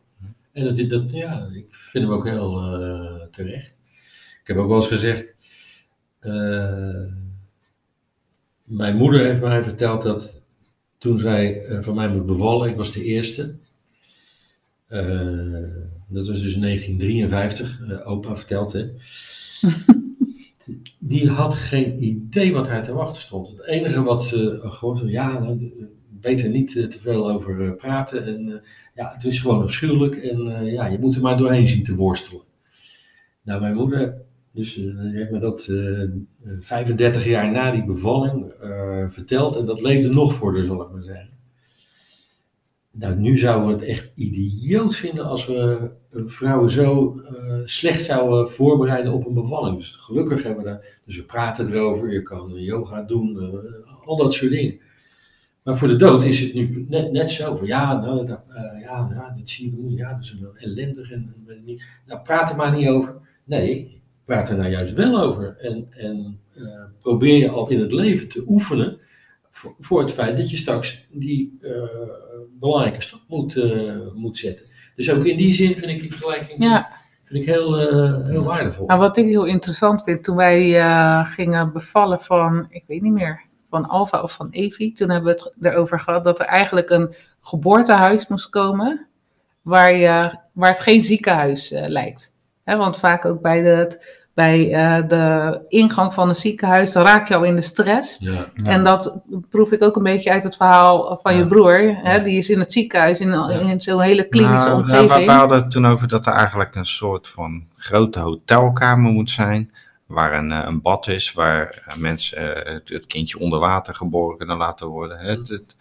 En dat, dat, ja, ik vind hem ook heel eh, terecht. Ik heb ook wel eens gezegd. Eh, mijn moeder heeft mij verteld dat toen zij eh, van mij moest bevallen, ik was de eerste. Eh, dat was dus in 1953, eh, opa vertelt. [LAUGHS] Die had geen idee wat haar te wachten stond. Het enige wat ze gewoon van, ja, nou, beter niet uh, te veel over praten. En ja, het is gewoon afschuwelijk en ja, je moet er maar doorheen zien te worstelen. Nou, mijn moeder, dus die heeft me dat 35 jaar na die bevalling verteld en dat leefde nog voor haar, zal ik maar zeggen. Nou, nu zouden we het echt idioot vinden als we vrouwen zo slecht zouden voorbereiden op een bevalling. Dus gelukkig hebben we daar, dus we praten erover, je kan yoga doen, al dat soort dingen. Maar voor de dood is het nu net, net zo van, ja, nou, dat, uh, ja, ja, dat zie je, ja, dat is ellendig en, en niet. Nou, praat er maar niet over. Nee, praat er nou juist wel over. En, en probeer je al in het leven te oefenen voor, voor het feit dat je straks die uh, belangrijke stap moet, uh, moet zetten. Dus ook in die zin vind ik die vergelijking Ja. vind ik heel, heel waardevol. Nou, wat ik heel interessant vind, toen wij gingen bevallen van, ik weet niet meer, van Alfa of van Evi, toen hebben we het erover gehad dat er eigenlijk een geboortehuis moest komen waar, je, waar het geen ziekenhuis lijkt. He, want vaak ook bij, de, bij eh, de ingang van een ziekenhuis, dan raak je al in de stress. Ja. Ja. En dat proef ik ook een beetje uit het verhaal van Ja. je broer. Hè? Ja. Die is in het ziekenhuis, in, Ja. in zo'n hele klinische Nou, omgeving. nou, we, we hadden het toen over dat er eigenlijk een soort van grote hotelkamer moet zijn. Waar een, eh, een bad is, waar eh, mensen het, het kindje onder water geboren kunnen laten worden. hè. Het, het-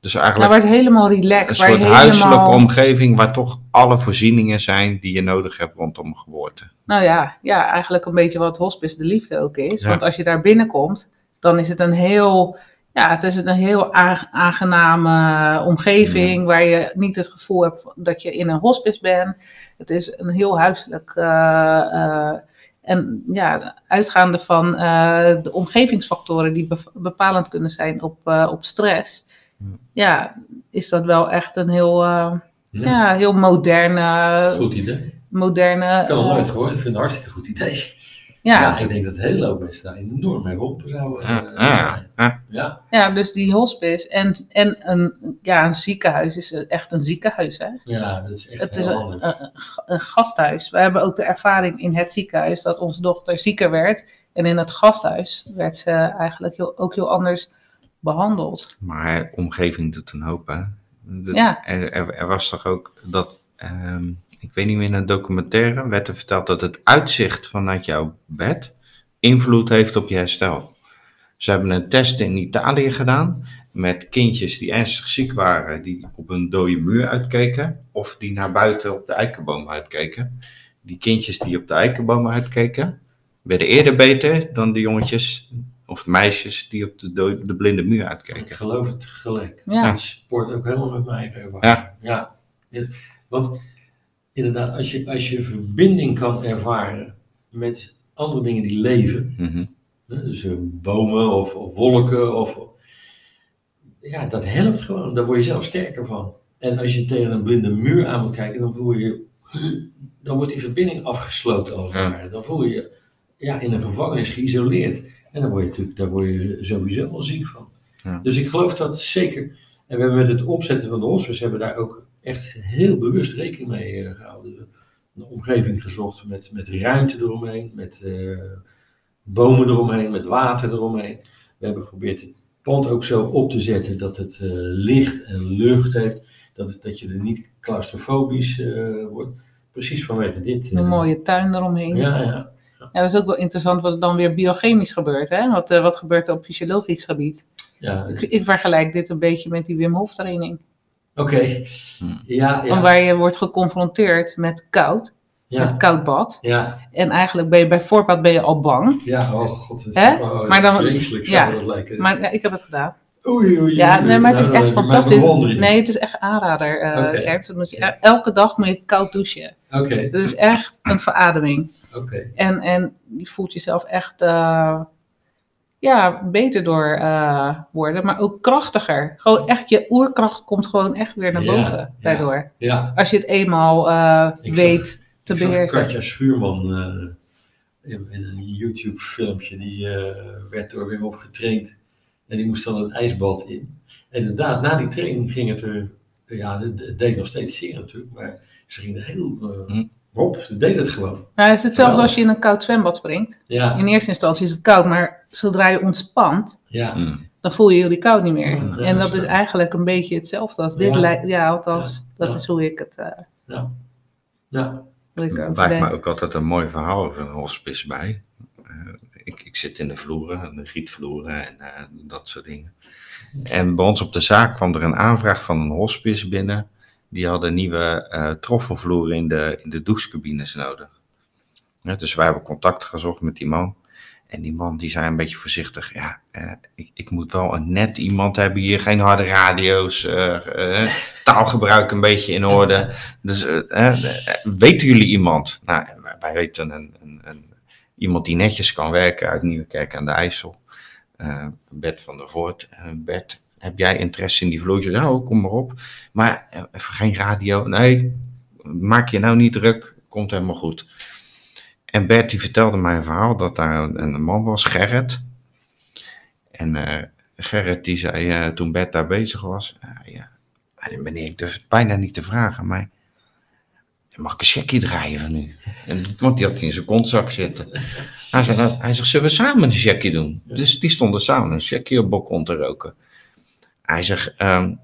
dus nou, eigenlijk waar het helemaal een relaxed, je soort helemaal... huiselijke omgeving waar toch alle voorzieningen zijn die je nodig hebt rondom geboorte. Nou ja, ja, eigenlijk een beetje wat hospice de liefde ook is. Ja. Want als je daar binnenkomt, dan is het een heel, ja, het is een heel aangename omgeving waar je niet het gevoel hebt dat je in een hospice bent. Het is een heel huiselijk eh, eh, en ja, uitgaande van eh, de omgevingsfactoren die bepalend kunnen zijn op, op stress. Ja, is dat wel echt een heel, eh, Ja. ja, heel moderne, Goed idee. moderne. Ik kan het eh, nooit gehoord. Ik vind het een hartstikke goed idee. ja, Ja, ik denk dat hele hoop mensen daar enorm mee geholpen zouden Ja, eh, ja, ja. Ja, Ja, dus die hospice en, en een, ja, een ziekenhuis is echt een ziekenhuis. Hè? ja, dat is echt Het is heel een, anders. een, een ga- een gasthuis. We hebben ook de ervaring in het ziekenhuis dat onze dochter zieker werd. En in het gasthuis werd ze eigenlijk heel, ook heel anders behandeld. Maar omgeving doet een hoop, hè. De- Ja. er, er, er was toch ook dat, ehm, ik weet niet meer, in een documentaire werd er verteld dat het uitzicht vanuit jouw bed invloed heeft op je herstel. Ze hebben een test in Italië gedaan met kindjes die ernstig ziek waren, die op een dode muur uitkeken, of die naar buiten op de eikenboom uitkeken. Die kindjes die op de eikenboom uitkeken, werden eerder beter dan de jongetjes of meisjes die op de, de blinde muur Ik uitkeken. geloof het gelijk. Ja. Dat sport ook helemaal met mij ervaren. Ja. ja. Want inderdaad, als je, als je verbinding kan ervaren met andere dingen die leven, Mhm. hè, dus eh, bomen of, of wolken, of, ja, dat helpt gewoon. Daar word je zelf sterker van. En als je tegen een blinde muur aan moet kijken, dan voel je, dan wordt die verbinding afgesloten als het Ja. ware. Dan voel je je ja, in een gevangenis geïsoleerd. En dan word je natuurlijk, daar word je sowieso al ziek van. Ja. Dus ik geloof dat zeker. En we hebben met het opzetten van de hospice hebben daar ook echt heel bewust rekening mee eh, gehouden. Een omgeving gezocht met, met ruimte eromheen, met eh, bomen eromheen, met water eromheen. We hebben geprobeerd het pand ook zo op te zetten dat het eh, licht en lucht heeft. Dat, het, dat je er niet claustrofobisch eh, wordt. Precies vanwege dit. Een mooie tuin eromheen. Ja. Ja, ja. dat is ook wel interessant wat er dan weer biochemisch gebeurt. Hè? Wat, eh, wat gebeurt er op fysiologisch gebied? ja. Ik, ik vergelijk dit een beetje met die Wim Hof training. Oké. Hm. Ja, ja. Waar je wordt geconfronteerd met koud, met Ja, koud bad. ja, En eigenlijk ben je bij voorbaat ben je al bang. ja, oh god, het is, oh, Maar dan- vreselijk ja. zou dat lijken. Maar ja, ik heb het gedaan. oei, oei, Ja, oei, nee, maar het is nou, echt fantastisch. Nee, het is echt aanrader. eh. Ernst. Dan moet je, elke dag moet je koud douchen. Oké, Dat is echt een verademing. Oké. En, en je voelt jezelf echt eh, ja, beter door eh, worden, maar ook krachtiger. Gewoon echt, je oerkracht komt gewoon echt weer naar boven ja. daardoor. Ja, Als je het eenmaal eh, weet te ik zag beheersen. Katja Schuurman eh, in, in een YouTube filmpje, die eh, werd door Wim Hof getraind. En die moest dan het ijsbad in. En inderdaad, na die training ging het er, ja, het, deed nog steeds zeer natuurlijk, maar ze ging er heel eh, Hm. op, ze deed het gewoon. Nou, het is hetzelfde als je in een koud zwembad springt. Ja, In eerste instantie is het koud, maar zodra je ontspant, ja, Hm. dan voel je die koud niet meer. Ja, ja, en dat is eigenlijk een beetje hetzelfde als dit. Ja. lijkt. Ja, althans, Ja, dat ja. is hoe ik het. eh ja. ja. hoe ik Er me ook altijd een mooi verhaal over een hospice bij. Eh, ik, ik zit in de vloeren, de gietvloeren en eh, dat soort dingen. En bij ons op de zaak kwam er een aanvraag van een hospice binnen. Die hadden nieuwe troffelvloeren in de, in de douchecabines nodig. Ja, dus wij hebben contact gezocht met die man. En die man die zei een beetje voorzichtig, ja, eh, ik, ik moet wel een net iemand hebben hier, geen harde radio's, eh, [LAUGHS] taalgebruik een beetje in orde. Dus weten jullie iemand? Nou, wij, weten een, een, een, iemand die netjes kan werken uit Nieuwekerk aan de IJssel. Bert van der Voort. Bert, heb jij interesse in die vloertjes? Nou, kom maar op. Maar eh, even geen radio. Nee, maak je nou niet druk. Komt helemaal goed. En Bert die vertelde mij een verhaal dat daar een, man was, Gerrit. En eh, Gerrit die zei eh, toen Bert daar bezig was. ja, meneer, ik durf het bijna niet te vragen, maar mag ik een checkje draaien van u? En, want die had in zijn kontzak zitten. Hij zegt, nou, hij zegt, zullen we samen een checkje doen? Dus die stonden samen een checkje op balkon te roken. Hij zegt, ehm,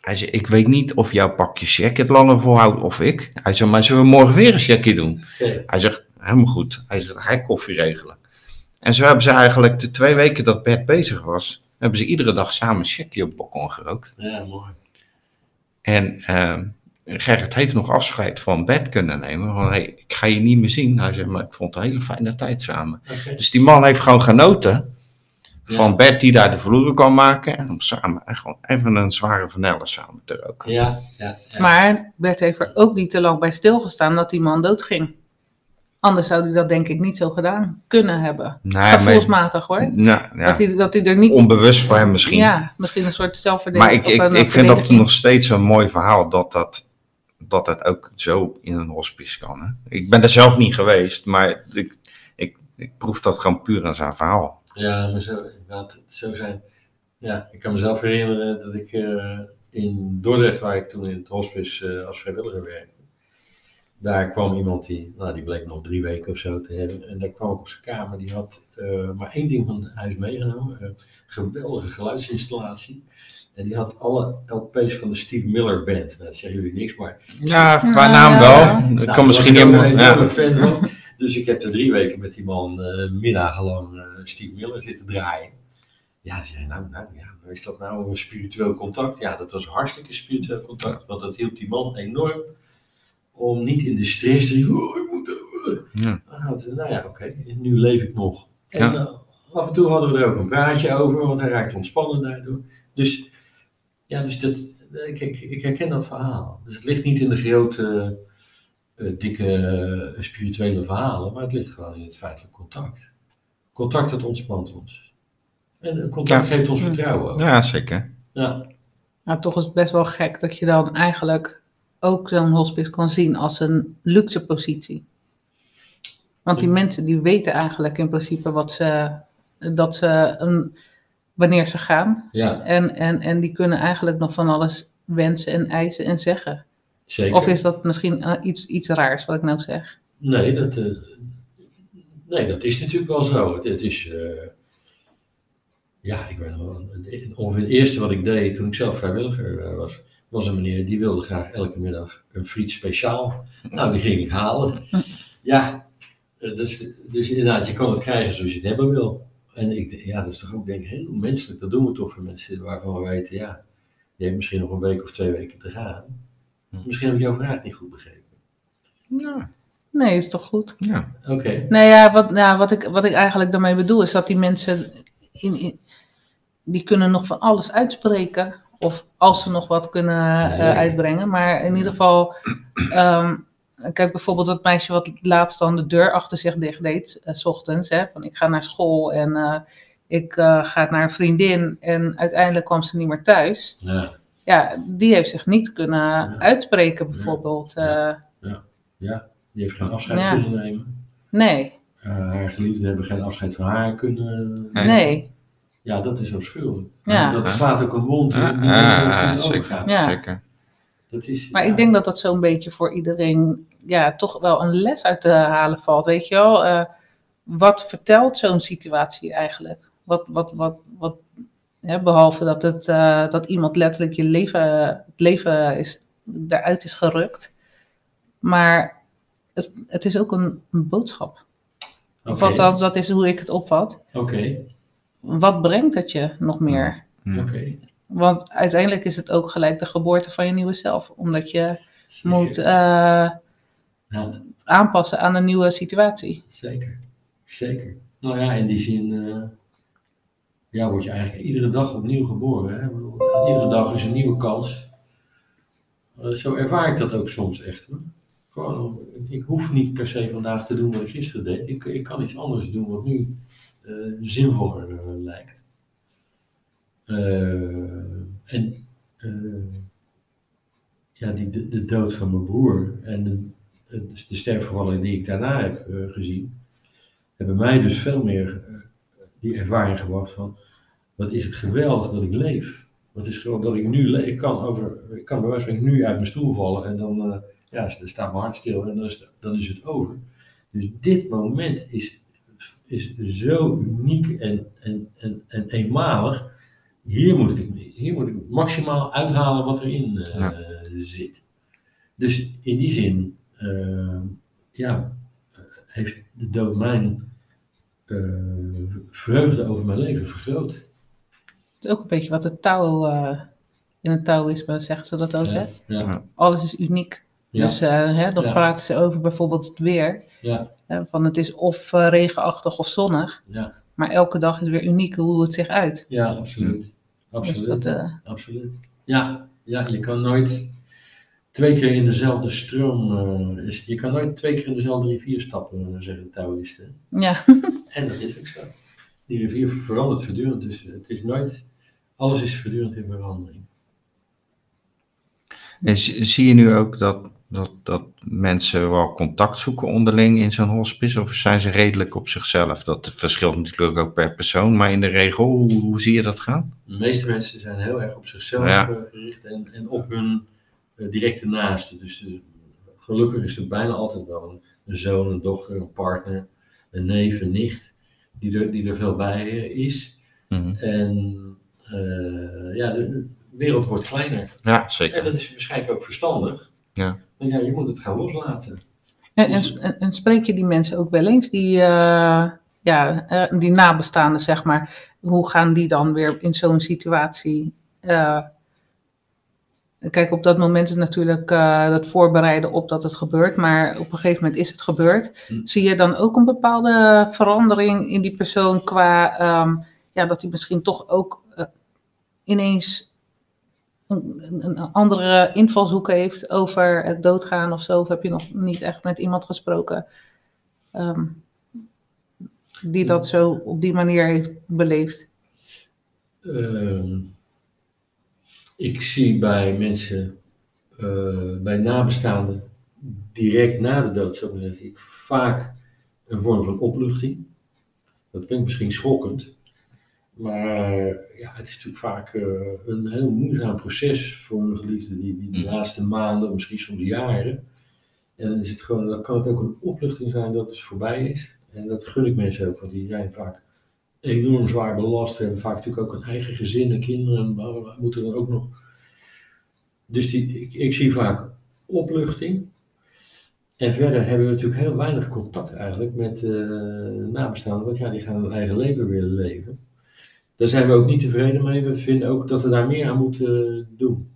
hij zegt, ik weet niet of jouw pakje check het langer volhoudt of ik. Hij zegt, maar zullen we morgen weer een checkje doen? Hij zegt, helemaal goed. Hij zegt, hij koffie regelen. En zo hebben ze eigenlijk de twee weken dat Bert bezig was, hebben ze iedere dag samen een checkje op balkon gerookt. Ja, mooi. En ehm, Gerrit heeft nog afscheid van Bert kunnen nemen. Van, hey, ik ga je niet meer zien. Hij zegt, maar ik vond het een hele fijne tijd samen. Dus die man heeft gewoon genoten van. Bert die daar de vloeren kan maken. En om samen echt gewoon even een zware vanille samen te roken. Ja, ja, ja. Maar Bert heeft er ook niet te lang bij stilgestaan dat die man doodging. Anders zou hij dat denk ik niet zo gedaan kunnen hebben. Nee, Gevoelsmatig hoor. nou, ja, Dat, hij, dat hij er niet... onbewust voor hem misschien. Ja, misschien een soort zelfverdediging. maar ik, ik, ik vind dat nog steeds een mooi verhaal dat dat, dat het ook zo in een hospice kan. Hè? Ik ben er zelf niet geweest, maar ik, ik, ik proef dat gewoon puur aan zijn verhaal. Ja, maar zo, inderdaad, zo zijn. Ja, ik kan mezelf herinneren dat ik eh, in Dordrecht, waar ik toen in het hospice eh, als vrijwilliger werkte, daar kwam iemand die, nou die bleek nog drie weken of zo te hebben. En daar kwam ik op zijn kamer, die had eh, maar één ding van het huis meegenomen. Een geweldige geluidsinstallatie. En die had alle LP's van de Steve Miller Band. Nou, dat zeggen jullie niks, maar Ja, qua Nou, naam ja. wel. Ik nou, kan daar misschien ik helemaal. een enorme Ja. fan van. Dus ik heb er drie weken met die man eh middagenlang eh Steve Miller zitten draaien. Ja, zei nou, nou ja, is dat nou een spiritueel contact? Ja, dat was hartstikke spiritueel contact. Want dat hielp die man enorm om niet in de stress te denken, oh, ik moet... eh." Ja. Nou ja, oké, nu leef ik nog. En Ja. eh, af en toe hadden we er ook een praatje over, want hij raakte ontspannen daardoor. Dus, ja, dus dat, ik, ik, ik herken dat verhaal. Dus het ligt niet in de grote, dikke eh, spirituele verhalen, maar het ligt gewoon in het feitelijk contact. Contact, dat ontspant ons. En eh, contact Ja. geeft ons vertrouwen ook. ja, zeker. Ja, Maar toch is het best wel gek dat je dan eigenlijk ook zo'n hospice kan zien als een luxe positie. Want die Ja. mensen die weten eigenlijk in principe wat ze, dat ze een, wanneer ze gaan. ja En, en, en die kunnen eigenlijk nog van alles wensen en eisen en zeggen. Zeker. Of is dat misschien eh, iets, iets raars wat ik nou zeg? Nee, dat, eh, nee, dat is natuurlijk wel zo. Het, het is, eh, ja, ik weet nog wel, ongeveer het eerste wat ik deed toen ik zelf vrijwilliger was, was een meneer die wilde graag elke middag een friet speciaal. Nou, die ging ik halen. Ja, dus, dus inderdaad, je kan het krijgen zoals je het hebben wil. En ik, ja, dat is toch ook denk ik heel menselijk. Dat doen we toch voor mensen waarvan we weten, ja, je hebt misschien nog een week of twee weken te gaan. Misschien heb ik jouw vraag niet goed begrepen. Ja, Nee, is toch goed? ja. Oké. Nou ja, wat, nou, wat, ik, wat ik eigenlijk daarmee bedoel is dat die mensen, in, in- die kunnen nog van alles uitspreken. Of als ze nog wat kunnen eh, uitbrengen. Maar in ieder geval, ehm, kijk bijvoorbeeld dat meisje wat laatst dan de deur achter zich dicht deed, eh, s ochtends. Hè, van ik ga naar school en eh, ik eh, ga naar een vriendin. En uiteindelijk kwam ze niet meer thuis. Ja. Ja, die heeft zich niet kunnen Ja. uitspreken bijvoorbeeld. Ja. Eh, Ja, die heeft geen afscheid Ja. kunnen nemen. nee, Eh, haar geliefden hebben geen afscheid van haar kunnen Nee. nee. Ja, dat is afschuwelijk. Ja. En Dat slaat ook een wond die Ja, niet ja, meer goed zeker, overgaat. Ja. zeker. Dat is, Maar ja, ik denk dat dat zo'n beetje voor iedereen ja, toch wel een les uit te halen valt. Weet je wel, Eh, wat vertelt zo'n situatie eigenlijk? Wat, wat, wat, wat, hè, behalve dat, het, eh, dat iemand letterlijk je leven, het leven is, eruit is gerukt. Maar het, het is ook een, een boodschap. Oké, Wat dat, dat is hoe ik het opvat. Oké, Wat brengt het je nog meer? Oké. Want uiteindelijk is het ook gelijk de geboorte van je nieuwe zelf. Omdat je Zeker. moet eh, Ja, aanpassen aan een nieuwe situatie. zeker. Zeker. Nou ja, in die zin eh, ja, word je eigenlijk iedere dag opnieuw geboren. Iedere dag is een nieuwe kans. Eh, zo ervaar ik dat ook soms echt. Gewoon, ik hoef niet per se vandaag te doen wat ik gisteren deed. Ik, ik kan iets anders doen wat nu eh, zinvoller eh, lijkt. En ja, die, de, dood van mijn broer en de, de, sterfgevallen die ik daarna heb gezien, hebben mij dus veel meer die ervaring gebracht van, wat is het geweldig dat ik leef. Wat is gewoon dat ik nu leef. Ik kan, over, ik kan bij wijze van spreken nu uit mijn stoel vallen en dan eh, ja, staat mijn hart stil en dan is, het, dan is het over. Dus dit moment is, is zo uniek en, en, en, en eenmalig. Hier moet, ik het, hier moet ik maximaal uithalen wat erin Ja. zit. Dus in die zin, eh, ja, heeft de eh, vreugde over mijn leven vergroot. Dat is ook een beetje wat het touw, eh, in het Taoïsme zeggen ze dat ook, hè? Ja, ja, Alles is uniek. ja, Dus eh, hè, dan Ja. praten ze over bijvoorbeeld het weer. ja, Hè, van het is of eh, regenachtig of zonnig. ja, Maar elke dag is weer uniek hoe het zich uit. ja, absoluut. Dus Absoluut. dat, eh, Absoluut. Ja, ja, je kan nooit twee keer in dezelfde stroom, eh, is- je kan nooit twee keer in dezelfde rivier stappen, eh, zeggen de Taoïsten. ja. [LAUGHS] En dat is ook zo. Die rivier verandert voortdurend, dus het is nooit, alles is voortdurend in verandering. En zie je nu ook dat, dat, dat mensen wel contact zoeken onderling in zo'n hospice? Of zijn ze redelijk op zichzelf? Dat verschilt natuurlijk ook per persoon, maar in de regel, hoe, hoe zie je dat gaan? De meeste mensen zijn heel erg op zichzelf Ja. eh, gericht en, en op hun eh, directe naasten. Dus eh, gelukkig is er bijna altijd wel een, een zoon, een dochter, een partner, een neef, een nicht, die er, die er veel bij eh, is. Mhm. En eh, ja, de wereld wordt kleiner. Ja, En zeker. dat is waarschijnlijk ook verstandig. Ja. Maar ja, je moet het gaan loslaten. En, en, en- en spreek je die mensen ook wel eens, die, eh, ja, eh, die nabestaanden, zeg maar. Hoe gaan die dan weer in zo'n situatie? Kijk, op dat moment is natuurlijk eh het voorbereiden op dat het gebeurt, maar op een gegeven moment is het gebeurd. Hm. Zie je dan ook een bepaalde verandering in die persoon qua, ehm, ja, dat hij misschien toch ook eh, ineens een, een- een andere invalshoek heeft over het doodgaan of zo? Of heb je nog niet echt met iemand gesproken ehm, die dat zo op die manier heeft beleefd? Ehm, ik zie bij mensen, eh, bij nabestaanden, direct na de dood, zo zeg ik, vaak een vorm van opluchting. Dat klinkt misschien schokkend, maar ja, het is natuurlijk vaak eh, een heel moeizaam proces voor een geliefde die, die de Mm. laatste maanden, misschien soms jaren. En dan, is het gewoon, dan kan het ook een opluchting zijn dat het voorbij is. En dat gun ik mensen ook, want die zijn vaak enorm zwaar belast. Hebben vaak natuurlijk ook een eigen gezin en kinderen. En moeten dan ook nog. Dus die, ik, ik zie vaak opluchting. En verder hebben we natuurlijk heel weinig contact eigenlijk met eh nabestaanden. Want ja, die gaan hun eigen leven willen leven. Daar zijn we ook niet tevreden mee. We vinden ook dat we daar meer aan moeten doen.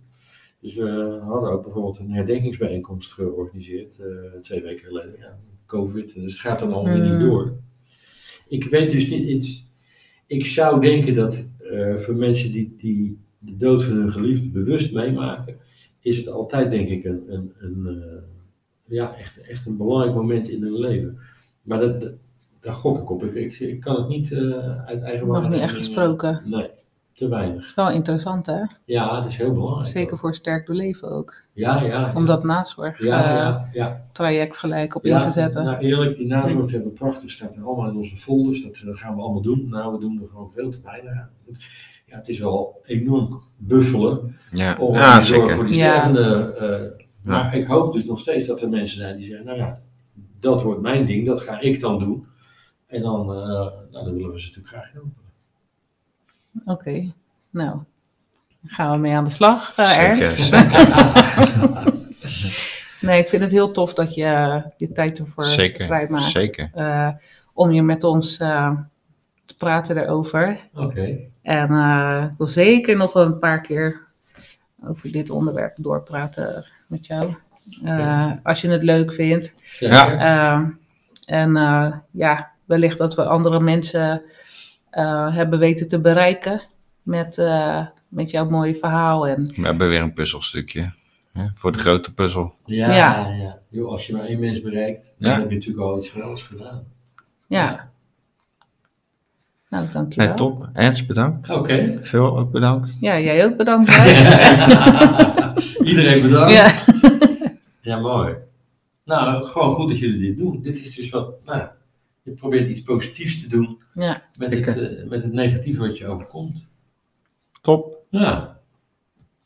Dus we hadden ook bijvoorbeeld een herdenkingsbijeenkomst georganiseerd. eh, twee weken geleden. Ja, Covid. Dus het gaat dan allemaal niet Hmm. door. Ik weet dus niet. Ik zou denken dat eh, voor mensen die, die de dood van hun geliefde bewust meemaken, is het altijd denk ik een, een, een, eh, ja, echt, echt een belangrijk moment in hun leven. Maar dat, dat, daar gok ik op. Ik, ik, ik kan het niet eh, uit eigen Nog niet echt gesproken. Nee, te weinig. Dat is wel interessant, hè? Ja, het is heel belangrijk. Zeker ook. voor sterk doorleven ook. Ja, ja. ja. Om dat nazorg-traject Ja, ja, ja. gelijk op Ja, in te zetten. Nou, eerlijk, die nazorg hebben we prachtig. staat er allemaal in onze folders. Dat, dat gaan we allemaal doen. Nou, we doen er gewoon veel te weinig aan. Ja, het is wel enorm buffelen Ja, om ja die zorg zeker. voor die Ja. stervende. eh, maar ik hoop dus nog steeds dat er mensen zijn die zeggen: Nou ja, dat wordt mijn ding, dat ga ik dan doen. En dan, eh, nou, dan willen we ze natuurlijk graag helpen. Oké, nou. Dan gaan we mee aan de slag, eh, Zeker, Ernst. zeker. [LAUGHS] Nee, ik vind het heel tof dat je eh, je tijd ervoor Zeker, vrijmaakt. zeker. eh, om hier met ons eh, te praten erover. Oké. En eh, ik wil zeker nog een paar keer over dit onderwerp doorpraten met jou. Eh, Als je het leuk vindt. Ja. En eh, ja, wellicht dat we andere mensen eh, hebben weten te bereiken met, eh, met jouw mooie verhaal. En We hebben weer een puzzelstukje. hè, voor de grote puzzel. Ja, Ja. ja. Als je maar één mens bereikt, dan Ja. heb je natuurlijk al iets geweldigs gedaan. ja, nou dankjewel. Hey, top. Ernst, bedankt. Oké. Phil, ook bedankt. Ja, jij ook bedankt. [LAUGHS] Iedereen bedankt. ja. [LAUGHS] Ja, mooi. Nou, gewoon goed dat jullie dit doen. Dit is dus wat, nou, je probeert iets positiefs te doen ja, met het, eh, met het negatieve wat je overkomt. Top. Ja,